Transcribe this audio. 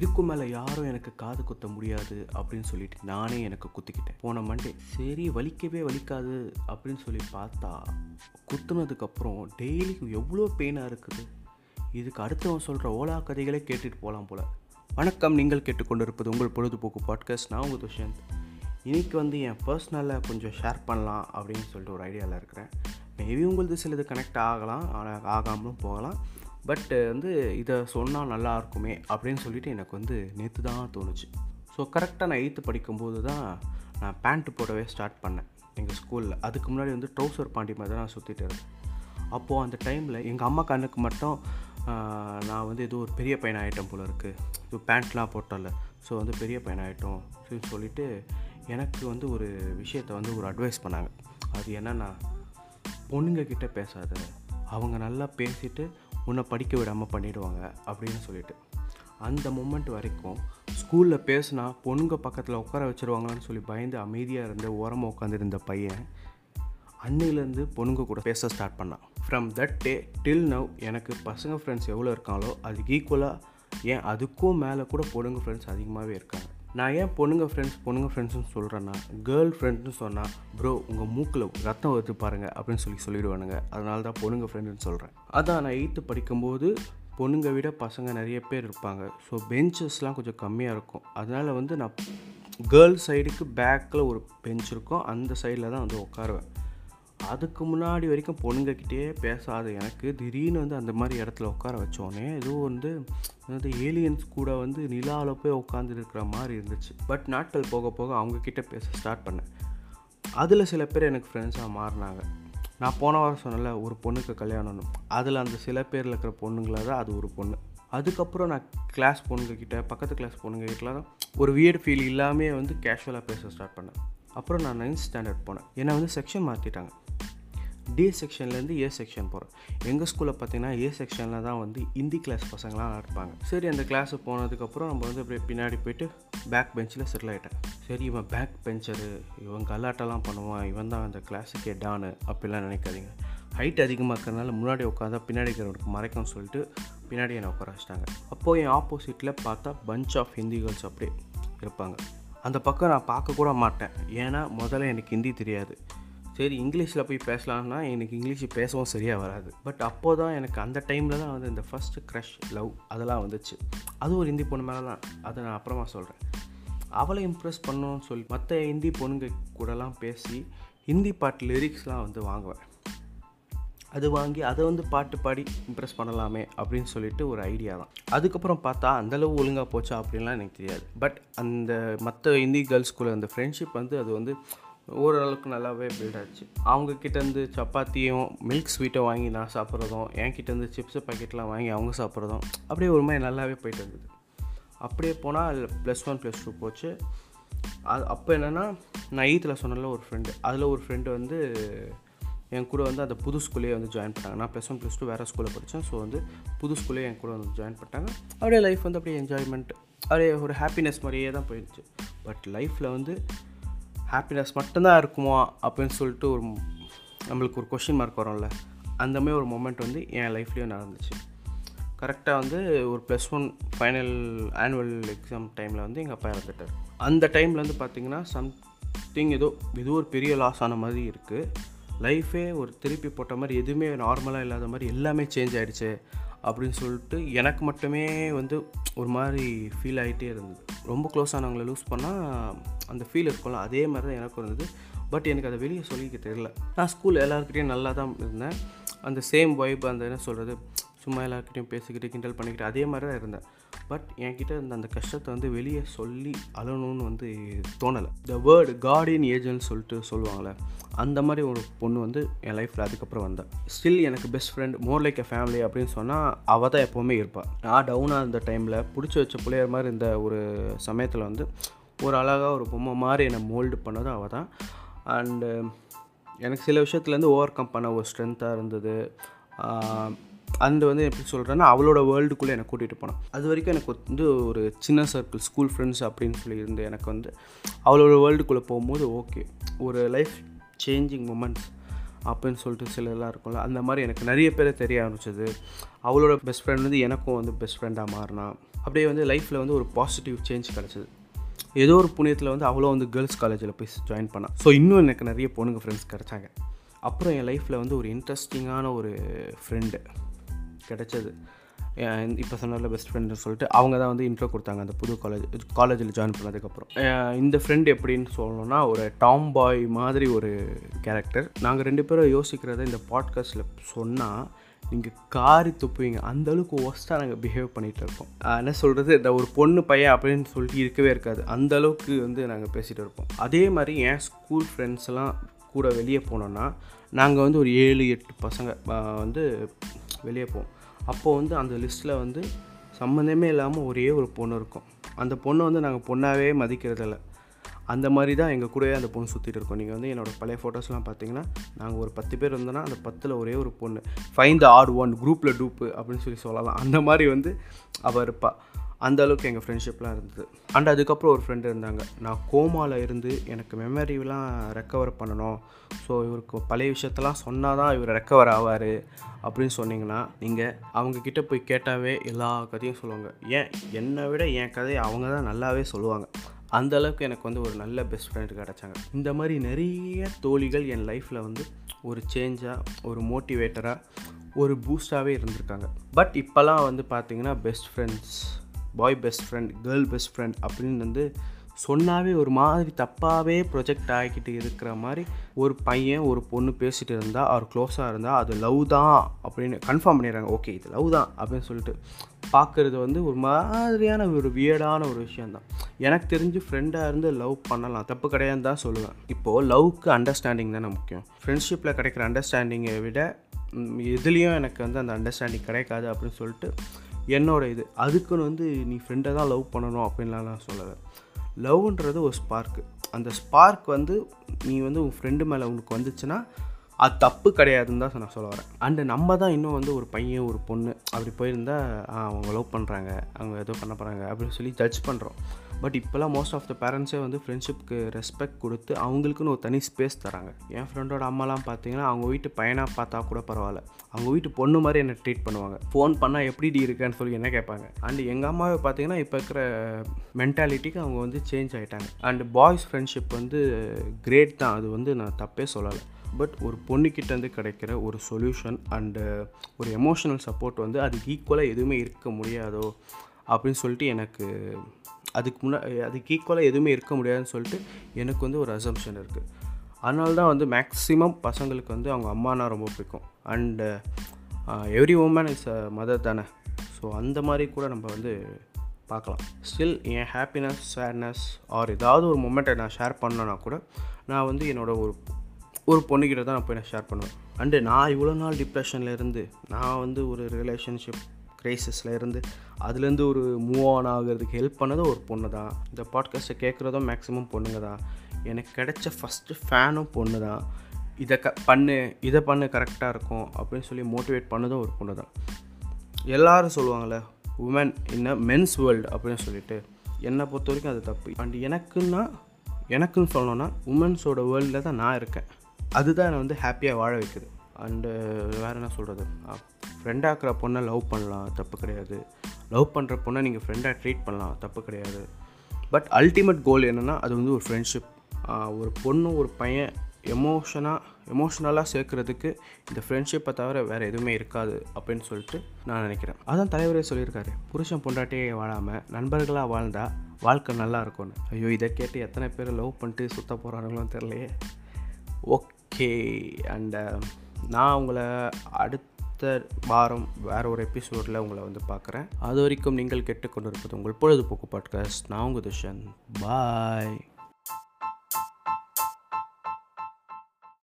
இதுக்கு மேலே யாரும் எனக்கு காது குத்த முடியாது அப்படின்னு சொல்லிட்டு நானே எனக்கு குத்திக்கிட்டேன். போன மண்டே சரி வலிக்கவே வலிக்காது அப்படின்னு சொல்லி பார்த்தா குத்துனதுக்கப்புறம் டெய்லிக்கும் எவ்வளோ பெயினாக இருக்குது? இதுக்கு அடுத்தவன் சொல்கிற ஓலா கதைகளே கேட்டுட்டு போகலாம் போல். வணக்கம் நீங்கள் கேட்டுக்கொண்டிருப்பது உங்கள் பொழுதுபோக்கு பாட்காஸ்ட் நான் உங்கள் துஷந்த் இன்றைக்கி வந்து என் பர்சனலில் கொஞ்சம் ஷேர் பண்ணலாம் அப்படின்னு சொல்லிட்டு ஒரு ஐடியாவில் இருக்கிறேன். மேபி உங்களுக்கு சிலது கனெக்ட் ஆகலாம் ஆனால் ஆகாமலும் போகலாம். பட் uh, வந்து இதை சொன்னால் நல்லா இருக்குமே அப்படின்னு சொல்லிட்டு எனக்கு வந்து நேற்று தான் தோணுச்சு. ஸோ கரெக்டாக நான் எயித்து படிக்கும்போது தான் நான் பேண்ட்டு போடவே ஸ்டார்ட் பண்ணேன் எங்கள் ஸ்கூலில் அதுக்கு முன்னாடி வந்து ட்ரௌசர் பாண்டி மாதிரி தான் நான் சுற்றிட்டு இருந்தேன். அப்போது அந்த டைமில் எங்கள் அம்மா கண்ணுக்கு மட்டும் நான் வந்து ஏதோ ஒரு பெரிய பையன் ஆகிட்டேன் போல இருக்குது இது பேண்ட்லாம் போட்டல ஸோ வந்து பெரிய பையன் ஆகிட்டோம் அப்படின்னு சொல்லிட்டு எனக்கு வந்து ஒரு விஷயத்தை வந்து ஒரு அட்வைஸ் பண்ணாங்க. அது என்னென்னா பொண்ணுங்க பேசாத. அவங்க நல்லா பேசிட்டு உன்னை படிக்க விடாமல் பண்ணிடுவாங்க அப்படின்னு சொல்லிட்டு. அந்த மூமெண்ட் வரைக்கும் ஸ்கூலில் பேசினா பொண்ணுங்க பக்கத்தில் உட்கார வச்சிருவாங்களான்னு சொல்லி பயந்து அமைதியாக இருந்து ஓரமாக உட்காந்துருந்த பையன் அன்னையிலேருந்து பொண்ணுங்க கூட பேச ஸ்டார்ட் பண்ணான். From that day till now எனக்கு பசங்க ஃப்ரெண்ட்ஸ் எவ்வளோ இருக்காங்களோ அதுக்கு ஈக்குவலாக ஏன் அதுக்கும் மேலே கூட பொண்ணுங்க ஃப்ரெண்ட்ஸ் அதிகமாகவே இருக்காங்க. நான் ஏன் பொண்ணுங்க ஃப்ரெண்ட்ஸ் பொண்ணுங்க ஃப்ரெண்ட்ஸ்னு சொல்கிறேன்னா கேர்ள் ஃப்ரெண்ட்னு சொன்னால் ப்ரோ உங்கள் மூக்கில் ரத்தம் வருது பாருங்கள் அப்படின்னு சொல்லி சொல்லிடுவானுங்க. அதனால தான் பொண்ணுங்க ஃப்ரெண்டுன்னு சொல்கிறேன் அதான் நான் எயித்து படிக்கும்போது பொண்ணுங்க விட பசங்க நிறைய பேர் இருப்பாங்க. ஸோ பெஞ்சஸ்லாம் கொஞ்சம் கம்மியாக இருக்கும். அதனால் வந்து நான் கேர்ள் சைடுக்கு பேக்கில் ஒரு பெஞ்ச் இருக்கும். அந்த சைடில் தான் வந்து உட்காருவேன். அதுக்கு முன்னாடி வரைக்கும் பொண்ணுங்கக்கிட்டே பேசாத எனக்கு திடீர்னு வந்து அந்த மாதிரி இடத்துல உட்கார வச்சோடனே ஏதோ வந்து வந்து ஏலியன்ஸ் கூட வந்து நிலாவில் போய் உட்காந்துருக்கிற மாதிரி இருந்துச்சு. பட் நாட்கள் போக போக அவங்கக்கிட்ட பேச ஸ்டார்ட் பண்ணேன். அதில் சில பேர் எனக்கு ஃப்ரெண்ட்ஸாக மாறினாங்க. நான் போன வாரம் சொன்னல ஒரு பொண்ணுக்கு கல்யாணம்னு. அதில் அந்த சில பேரில் இருக்கிற பொண்ணுங்கள தான் அது ஒரு பொண்ணு. அதுக்கப்புறம் நான் கிளாஸ் பொண்ணுங்கக்கிட்ட பக்கத்து கிளாஸ் பொண்ணுங்கக்கிட்டலாம் தான் ஒரு வியர்ட் ஃபீல் இல்லாமல் வந்து கேஷுவலாக பேச ஸ்டார்ட் பண்ணேன். அப்புறம் நான் நைன்த் ஸ்டாண்டர்ட் போனேன். என்னை வந்து செக்ஷன் மாற்றிட்டாங்க டி செக்ஷன்லேருந்து ஏ செக்ஷன் போகிறேன் எங்கள் ஸ்கூலில் பார்த்தீங்கன்னா ஏ செக்ஷனில் தான் வந்து ஹிந்தி கிளாஸ் பசங்களாம் இருப்பாங்க. சரி அந்த கிளாஸு போனதுக்கப்புறம் நம்ம வந்து அப்படியே பின்னாடி போயிட்டு பேக் பெஞ்சில் செட்டில் ஆகிட்டேன் சரி இவன் பேக் பெஞ்சரு இவன் கல்லாட்டெல்லாம் பண்ணுவான் இவன் தான் அந்த கிளாஸுக்கே டானு அப்படிலாம் நினைக்காதீங்க. ஹைட் அதிகமாக இருக்கிறதுனால முன்னாடி உட்காந்தா பின்னாடி இருக்கிறவனுக்கு மறைக்கும்னு சொல்லிட்டு பின்னாடி என்னை உட்கார வச்சிட்டாங்க. அப்போது என் ஆப்போசிட்டில் பார்த்தா பஞ்ச் ஆஃப் ஹிந்தி கேர்ள்ஸ் அப்படியே இருப்பாங்க. அந்த பக்கம் நான் பார்க்கக்கூட மாட்டேன். ஏன்னா முதல்ல எனக்கு ஹிந்தி தெரியாது. சரி இங்கிலீஷில் போய் பேசலாம்னா எனக்கு இங்கிலீஷ் பேசவும் சரியாக வராது. பட் அப்போ தான் எனக்கு அந்த டைமில் தான் வந்து இந்த ஃபஸ்ட்டு க்ரஷ் லவ் அதெல்லாம் வந்துச்சு. அது ஒரு ஹிந்தி பொண்ணு மேலே தான். அதை நான் அப்புறமா சொல்கிறேன் அவளை இம்ப்ரெஸ் பண்ணணும்னு சொல்லி மற்ற ஹிந்தி பொண்ணுங்க கூடலாம் பேசி ஹிந்தி பாட்டு லிரிக்ஸ்லாம் வந்து வாங்குவேன். அது வாங்கி அதை வந்து பாட்டு பாடி இம்ப்ரெஸ் பண்ணலாமே அப்படின்னு சொல்லிட்டு ஒரு ஐடியா தான். அதுக்கப்புறம் பார்த்தா அந்தளவு ஒழுங்காக போச்சா அப்படின்லாம் எனக்கு தெரியாது. பட் அந்த மற்ற இந்தி கேர்ள்ஸ்குள்ள அந்த ஃப்ரெண்ட்ஷிப் வந்து அது வந்து ஓரளவுக்கு நல்லாவே பில்ட் ஆச்சு. அவங்க கிட்டேருந்து சப்பாத்தியும் மில்க் ஸ்வீட்டை வாங்கி நான் சாப்பிட்றதும் என் கிட்டேருந்து பாக்கெட்லாம் வாங்கி அவங்க சாப்பிட்றதும் அப்படியே ஒரு மாதிரி நல்லாவே போயிட்டு இருந்தது. அப்படியே போனால் அதில் ப்ளஸ் ஒன் ப்ளஸ் டூ போச்சு. அது அப்போ என்னென்னா நான் எயித்தில் சொன்னல ஒரு ஃப்ரெண்டு அதில் ஒரு ஃப்ரெண்டு வந்து என் கூட வந்து அந்த புது ஸ்கூல்லே வந்து ஜாயின் பண்ணாங்க நான் ப்ளஸ் ஒன் ப்ளஸ் டூ வேறு ஸ்கூலில் படித்தேன் ஸோ வந்து புது ஸ்கூல்லே என் கூட வந்து ஜாயின் பண்ணிட்டாங்க. அப்படியே லைஃப் வந்து அப்படியே என்ஜாய்மெண்ட் அப்படியே ஒரு ஹாப்பினஸ் மாதிரியே தான் போயிடுச்சு பட் லைஃப்பில் வந்து ஹாப்பினஸ் மட்டும்தான் இருக்குமா அப்படின்னு சொல்லிட்டு ஒரு நம்மளுக்கு ஒரு கொஷின் மார்க் வரும்ல. அந்த மாதிரி ஒரு மொமெண்ட் வந்து என் லைஃப்லேயும் நடந்துச்சு. கரெக்டாக வந்து ஒரு plus one final annual exam டைமில் வந்து எங்கள் அப்பா இறந்துட்டார். அந்த டைமில் வந்து பார்த்திங்கன்னா சம்திங் ஏதோ ஏதோ ஒரு பெரிய லாஸ் ஆன மாதிரி இருக்குது லைஃபே ஒரு திருப்பி போட்ட மாதிரி எதுவுமே நார்மலாக இல்லாத மாதிரி எல்லாமே சேஞ்ச் ஆகிடுச்சு அப்படின்னு சொல்லிட்டு எனக்கு மட்டுமே வந்து ஒரு மாதிரி ஃபீல் ஆகிட்டே இருந்தது. ரொம்ப க்ளோஸ் ஆனவங்களை லூஸ் பண்ணால் அந்த ஃபீல் இருக்கும்ல அதே மாதிரி தான் எனக்கும் இருந்தது. பட் எனக்கு அதை வெளியே சொல்லிக்க தெரில நான் ஸ்கூல் எல்லாருக்கிட்டையும் நல்லா தான் இருந்தேன். அந்த சேம் வைப் அந்த என்ன சொல்கிறது சும்மா எல்லாருக்கிட்டையும் பேசிக்கிட்டு கிண்டல் பண்ணிக்கிட்டு அதே மாதிரி தான் இருந்தேன். பட் என்கிட்ட இருந்த அந்த கஷ்டத்தை வந்து வெளியே சொல்லி அழணும்னு வந்து தோணலை. த வேர்டு கார்டியன் ஏஜென்ட் சொல்லிட்டு சொல்லுவாங்களே அந்த மாதிரி ஒரு பொண்ணு வந்து என் லைஃப்பில் அதுக்கப்புறம் வந்தேன் ஸ்டில் எனக்கு best friend more like a family அப்படின்னு சொன்னால் அவள் தான் எப்போவுமே இருப்பாள் நான் டவுனாக இருந்த டைமில் பிடிச்சி வச்ச பிள்ளையர் மாதிரி இருந்த ஒரு சமயத்தில் வந்து ஒரு அழகாக ஒரு பொம்மை மாதிரி என்னை மோல்டு பண்ணதும் அவள் தான். அண்டு எனக்கு சில விஷயத்துலேருந்து ஓவர் கம் பண்ண ஒரு ஸ்ட்ரென்த்தாக இருந்தது. அந்த வந்து எப்படி சொல்கிறேன்னா அவளோட வேர்ல்டுக்குள்ளே என்னை கூட்டிகிட்டு போனான். அது வரைக்கும் எனக்கு வந்து ஒரு சின்ன சர்க்கிள் ஸ்கூல் ஃப்ரெண்ட்ஸ் அப்படின்னு சொல்லி இருந்து எனக்கு வந்து அவளோட வேர்ல்டுக்குள்ளே போகும்போது ஓகே ஒரு லைஃப் சேஞ்சிங் மூமெண்ட்ஸ் அப்படின்னு சொல்லிட்டு சிலர்லாம் இருக்கும்ல. அந்த மாதிரி எனக்கு நிறைய பேரை தெரிய ஆரம்பிச்சது. அவளோட பெஸ்ட் ஃப்ரெண்ட் வந்து எனக்கும் வந்து பெஸ்ட் ஃப்ரெண்டாக மாறினா. அப்படியே வந்து லைஃப்பில் வந்து ஒரு பாசிட்டிவ் சேஞ்ச் கிடச்சிது. ஏதோ ஒரு புண்ணியத்தில் வந்து அவ்வளோ வந்து கேர்ள்ஸ் காலேஜில் போய் ஜாயின் பண்ணான் ஸோ இன்னும் எனக்கு நிறைய பொண்ணுங்க ஃப்ரெண்ட்ஸ் கிடச்சாங்க. அப்புறம் என் லைஃப்பில் வந்து ஒரு இன்ட்ரெஸ்டிங்கான ஒரு ஃப்ரெண்டு கிடச்சது. இப்போ சொன்னதில் பெஸ்ட் ஃப்ரெண்டுன்னு சொல்லிட்டு அவங்க தான் வந்து இன்ட்ரோ கொடுத்தாங்க. அந்த புது காலேஜ் காலேஜில் ஜாயின் பண்ணதுக்கப்புறம். இந்த ஃப்ரெண்ட் எப்படின்னு சொல்லணும்னா ஒரு டாம் பாய் மாதிரி ஒரு கேரக்டர் நாங்கள் ரெண்டு பேரும் யோசிக்கிறத இந்த பாட்காஸ்ட்டில் சொன்னால் நீங்கள் காரி துப்புவீங்க. அந்த அளவுக்கு ஒஸ்ட்டாக நாங்கள் பிஹேவ் பண்ணிகிட்டு இருப்போம். என்ன சொல்கிறது இந்த ஒரு பொண்ணு பையன் அப்படின்னு சொல்லிட்டு இருக்கவே இருக்காது. அந்த அளவுக்கு வந்து நாங்கள் பேசிகிட்டு இருப்போம். அதே மாதிரி என் ஸ்கூல் ஃப்ரெண்ட்ஸ்லாம் கூட வெளியே போனோன்னா நாங்கள் வந்து ஒரு ஏழு எட்டு பசங்க வந்து வெளியே போவோம். அப்போது வந்து அந்த லிஸ்ட்டில் வந்து சம்மந்தமே இல்லாமல் ஒரே ஒரு பொண்ணு இருக்கும். அந்த பொண்ணை வந்து நாங்கள் பொண்ணாகவே மதிக்கிறதில்ல. அந்த மாதிரி தான் எங்கள் கூடவே அந்த பொண்ணு சுற்றிட்டு இருக்கோம். நீங்கள் வந்து என்னோடய பழைய ஃபோட்டோஸ்லாம் பார்த்தீங்கன்னா நாங்கள் ஒரு பத்து பேர் இருந்தோன்னா அந்த பத்தில் ஒரே ஒரு பொண்ணு. ஃபைன் த ஆர் ஒன் குரூப்பில் டூப்பு அப்படின்னு சொல்லி சொல்லலாம். அந்த மாதிரி வந்து அவள் இருப்பாள் அந்த அளவுக்கு எங்கள் ஃப்ரெண்ட்ஷிப்லாம் இருந்தது. அண்ட் அதுக்கப்புறம் ஒரு ஃப்ரெண்டு இருந்தாங்க. நான் கோமாவில் இருந்து எனக்கு மெமரிலாம் ரெக்கவர் பண்ணணும். ஸோ இவருக்கு பழைய விஷயத்தெல்லாம் சொன்னால் தான் இவர் ரெக்கவர் ஆவார் அப்படின்னு சொன்னீங்கன்னா நீங்கள் அவங்கக்கிட்ட போய் கேட்டாவே எல்லா கதையும் சொல்லுவாங்க. ஏன்? என்னை விட என் கதையை அவங்க தான் நல்லாவே சொல்லுவாங்க. அந்த அளவுக்கு எனக்கு வந்து ஒரு நல்ல பெஸ்ட் ஃப்ரெண்டு கிடச்சாங்க. இந்த மாதிரி நிறைய தோழிகள் என் லைஃப்பில் வந்து ஒரு சேஞ்சாக ஒரு மோட்டிவேட்டராக ஒரு பூஸ்டாகவே இருந்திருக்காங்க. பட் இப்போல்லாம் வந்து பார்த்திங்கன்னா best friends boy best friend girl best friend அப்படின்னு வந்து சொன்னாவே ஒரு மாதிரி தப்பாகவே ப்ரொஜெக்ட் ஆகிக்கிட்டு இருக்கிற மாதிரி ஒரு பையன் ஒரு பொண்ணு பேசிகிட்டு இருந்தால் அவர் க்ளோஸாக இருந்தால் அது லவ் தான் அப்படின்னு கன்ஃபார்ம் பண்ணிடுறாங்க. ஓகே இது லவ் தான் அப்படின்னு சொல்லிட்டு பார்க்குறது வந்து ஒரு மாதிரியான ஒரு வியர்டான ஒரு விஷயந்தான் எனக்கு தெரிஞ்சு ஃப்ரெண்டாக இருந்து லவ் பண்ணலாம். தப்பு கிடையாதுன்னு தான் சொல்லுவேன். இப்போது லவ்க்கு அண்டர்ஸ்டாண்டிங் தானே முக்கியம். ஃப்ரெண்ட்ஷிப்பில் கிடைக்கிற அண்டர்ஸ்டாண்டிங்கை விட எதுலேயும் எனக்கு வந்து அந்த அண்டர்ஸ்டாண்டிங் கிடைக்காது அப்படின்னு சொல்லிட்டு என்னோட இது. அதுக்குன்னு வந்து நீ ஃப்ரெண்டை தான் லவ் பண்ணணும் அப்படின்லாம் நான் சொல்லலை. லவ்ன்றது ஒரு ஸ்பார்க்கு அந்த ஸ்பார்க் வந்து நீ வந்து உன் ஃப்ரெண்டு மேலே உனக்கு வந்துச்சுன்னா அது தப்பு கிடையாதுன்னு தான் நான் சொல்ல வரேன். அண்டு நம்ம தான் இன்னும் வந்து ஒரு பையன் ஒரு பொண்ணு. அப்படி போயிருந்தால் அவங்க லவ் பண்ணுறாங்க அவங்க ஏதோ பண்ண போகிறாங்க அப்படின்னு சொல்லி ஜட்ஜ் பண்ணுறோம் பட் இப்போல்லாம் மோஸ்ட் ஆஃப் த பேரண்ட்ஸே வந்து ஃப்ரெண்ட்ஷிப்க்கு ரெஸ்பெக்ட் கொடுத்து அவங்களுக்குன்னு ஒரு தனி ஸ்பேஸ் தராங்க. என் ஃப்ரெண்டோட அம்மாலாம் பார்த்தீங்கன்னா அவங்க வீட்டு பையனாக பார்த்தா கூட பரவாயில்ல. அவங்க வீட்டு பொண்ணு மாதிரி என்னை ட்ரீட் பண்ணுவாங்க. ஃபோன் பண்ணால் எப்படி டி இருக்கேன்னு சொல்லி என்ன கேட்பாங்க. அண்ட் எங்கள் அம்மாவை பார்த்தீங்கன்னா இப்போ இருக்கிற மென்டாலிட்டிக்கு அவங்க வந்து சேஞ்ச் ஆகிட்டாங்க அண்ட் பாய்ஸ் ஃப்ரெண்ட்ஷிப் வந்து கிரேட் தான். அது வந்து நான் தப்பே சொல்லலை. பட் ஒரு பொண்ணுக்கிட்டேருந்து கிடைக்கிற ஒரு சொல்யூஷன் அண்டு ஒரு எமோஷனல் சப்போர்ட் வந்து அதுக்கு ஈக்குவலாக எதுவுமே இருக்க முடியாதோ அப்படின்னு சொல்லிட்டு எனக்கு அதுக்கு முன்னா அதுக்கு ஈக்குவலாக எதுவுமே இருக்க முடியாதுன்னு சொல்லிட்டு எனக்கு வந்து ஒரு அசம்ஷன் இருக்குது அதனால தான் வந்து மேக்ஸிமம் பசங்களுக்கு வந்து அவங்க அம்மானா ரொம்ப பிடிக்கும். And every woman is a mother தானே. ஸோ அந்த மாதிரி கூட நம்ம வந்து பார்க்கலாம். ஸ்டில் என் ஹாப்பினஸ் சேட்னஸ் ஆர் ஏதாவது ஒரு மொமெண்ட்டை நான் ஷேர் பண்ணேன்னா கூட நான் வந்து என்னோடய ஒரு ஒரு பொண்ணுக்கிட்ட தான் நான் போய் நான் ஷேர் பண்ணுவேன். அண்டு நான் இவ்வளோ நாள் டிப்ரெஷனில் இருந்து நான் வந்து ஒரு ரிலேஷன்ஷிப் க்ரைசிஸில் இருந்து அதுலேருந்து ஒரு மூவ் ஆன் ஆகிறதுக்கு ஹெல்ப் பண்ணதும் ஒரு பொண்ணு தான். இந்த பாட்காஸ்ட்டை கேட்குறதும் மேக்ஸிமம் பொண்ணுங்க தான். எனக்கு கிடைச்ச ஃபஸ்ட்டு ஃபேனும் பொண்ணு தான். இதை க பண்ணு இதை பண்ணு கரெக்டாக இருக்கும் அப்படின்னு சொல்லி மோட்டிவேட் பண்ணதும் ஒரு பொண்ணு தான். எல்லோரும் சொல்லுவாங்கள்ல woman in a men's world அப்படின்னு சொல்லிட்டு என்னை பொறுத்த வரைக்கும் அது தப்பு. அண்ட் எனக்குன்னா எனக்குன்னு சொல்லணும்னா உமன்ஸோட வேர்ல்டில் தான் நான் இருக்கேன். அதுதான் என்னை வந்து ஹாப்பியாக வாழ வைக்குது. அண்டு வேறு என்ன சொல்கிறது ஃப்ரெண்டாக்குற பொண்ணை லவ் பண்ணலாம் தப்பு கிடையாது. லவ் பண்ணுற பொண்ணை நீங்கள் ஃப்ரெண்டாக ட்ரீட் பண்ணலாம் தப்பு கிடையாது. பட் அல்டிமேட் கோல் என்னென்னா அது வந்து ஒரு ஃப்ரெண்ட்ஷிப் ஒரு பொண்ணு ஒரு பையன் எமோஷனாக எமோஷ்னலாக சேர்க்குறதுக்கு இந்த ஃப்ரெண்ட்ஷிப்பை தவிர வேறு எதுவுமே இருக்காது அப்படின்னு சொல்லிட்டு நான் நினைக்கிறேன். அதான் தலைவரே சொல்லியிருக்காரு. புருஷன் பொண்டாட்டியே வாழாமல் நண்பர்களாக வாழ்ந்தால் வாழ்க்கை நல்லா இருக்கும்னு. ஐயோ இதை கேட்டு எத்தனை பேர் லவ் பண்ணிட்டு சுத்த போகிறாங்களோன்னு தெரியலையே. ஓகே அண்ட் நான் உங்களை அடுத்த வாரம் வேற ஒரு எபிசோடில் உங்களை வந்து பார்க்குறேன். அது வரைக்கும் நீங்கள் கேட்டுக்கொண்டு இருப்பது உங்கள் பொழுதுபோக்கு பாட்காஸ்ட் நான் உங்கள் துஷன். பாய்